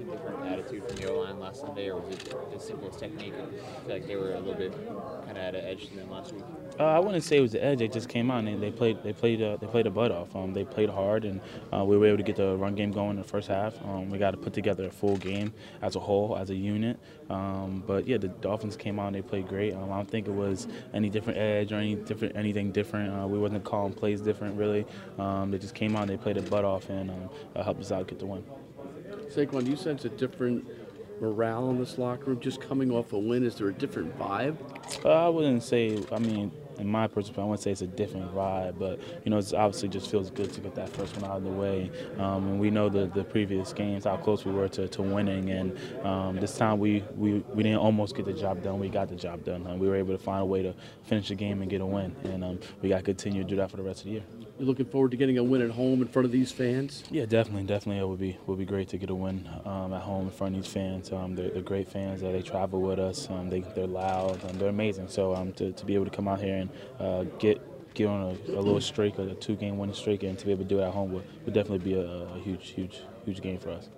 a different attitude from the O line last Sunday, or was it as simple as technique? I feel like they were a little bit kind of at an edge to them last week. Uh, I wouldn't say it was the edge. They just came out and they, played. They played. Uh, they played a butt off. Um, they played hard, and uh, we were able to get the run game going in the first half. Um, we got to put together a full game as a whole, as a unit. Um, but yeah, the Dolphins came out and they played great. Um, I don't think it was any different edge or any different anything different. Uh, we wasn't calling plays different really. Um, they just came out and they played a butt off and um, helped us out get the win. Saquon, do you sense a different morale in this locker room just coming off a win? Is there a different vibe? Uh, I wouldn't say. I mean, in my perspective, I wouldn't say it's a different vibe, but you know, it obviously just feels good to get that first one out of the way. Um, and we know the the previous games how close we were to, to winning, and um, this time we, we we didn't almost get the job done. We got the job done. Um, we were able to find a way to finish the game and get a win, and um, we got to continue to do that for the rest of the year. You're looking forward to getting a win at home in front of these fans? Yeah, definitely, definitely. It would be would be great to get a win um, at home in front of these fans. Um, they're, they're, great fans. Uh, they travel with us. Um, they they're loud. and they're amazing. So um, to, to be able to come out here and uh, get get on a, a, little streak, a two game winning streak, and to be able to do it at home would, would definitely be a, a huge, huge, huge game for us.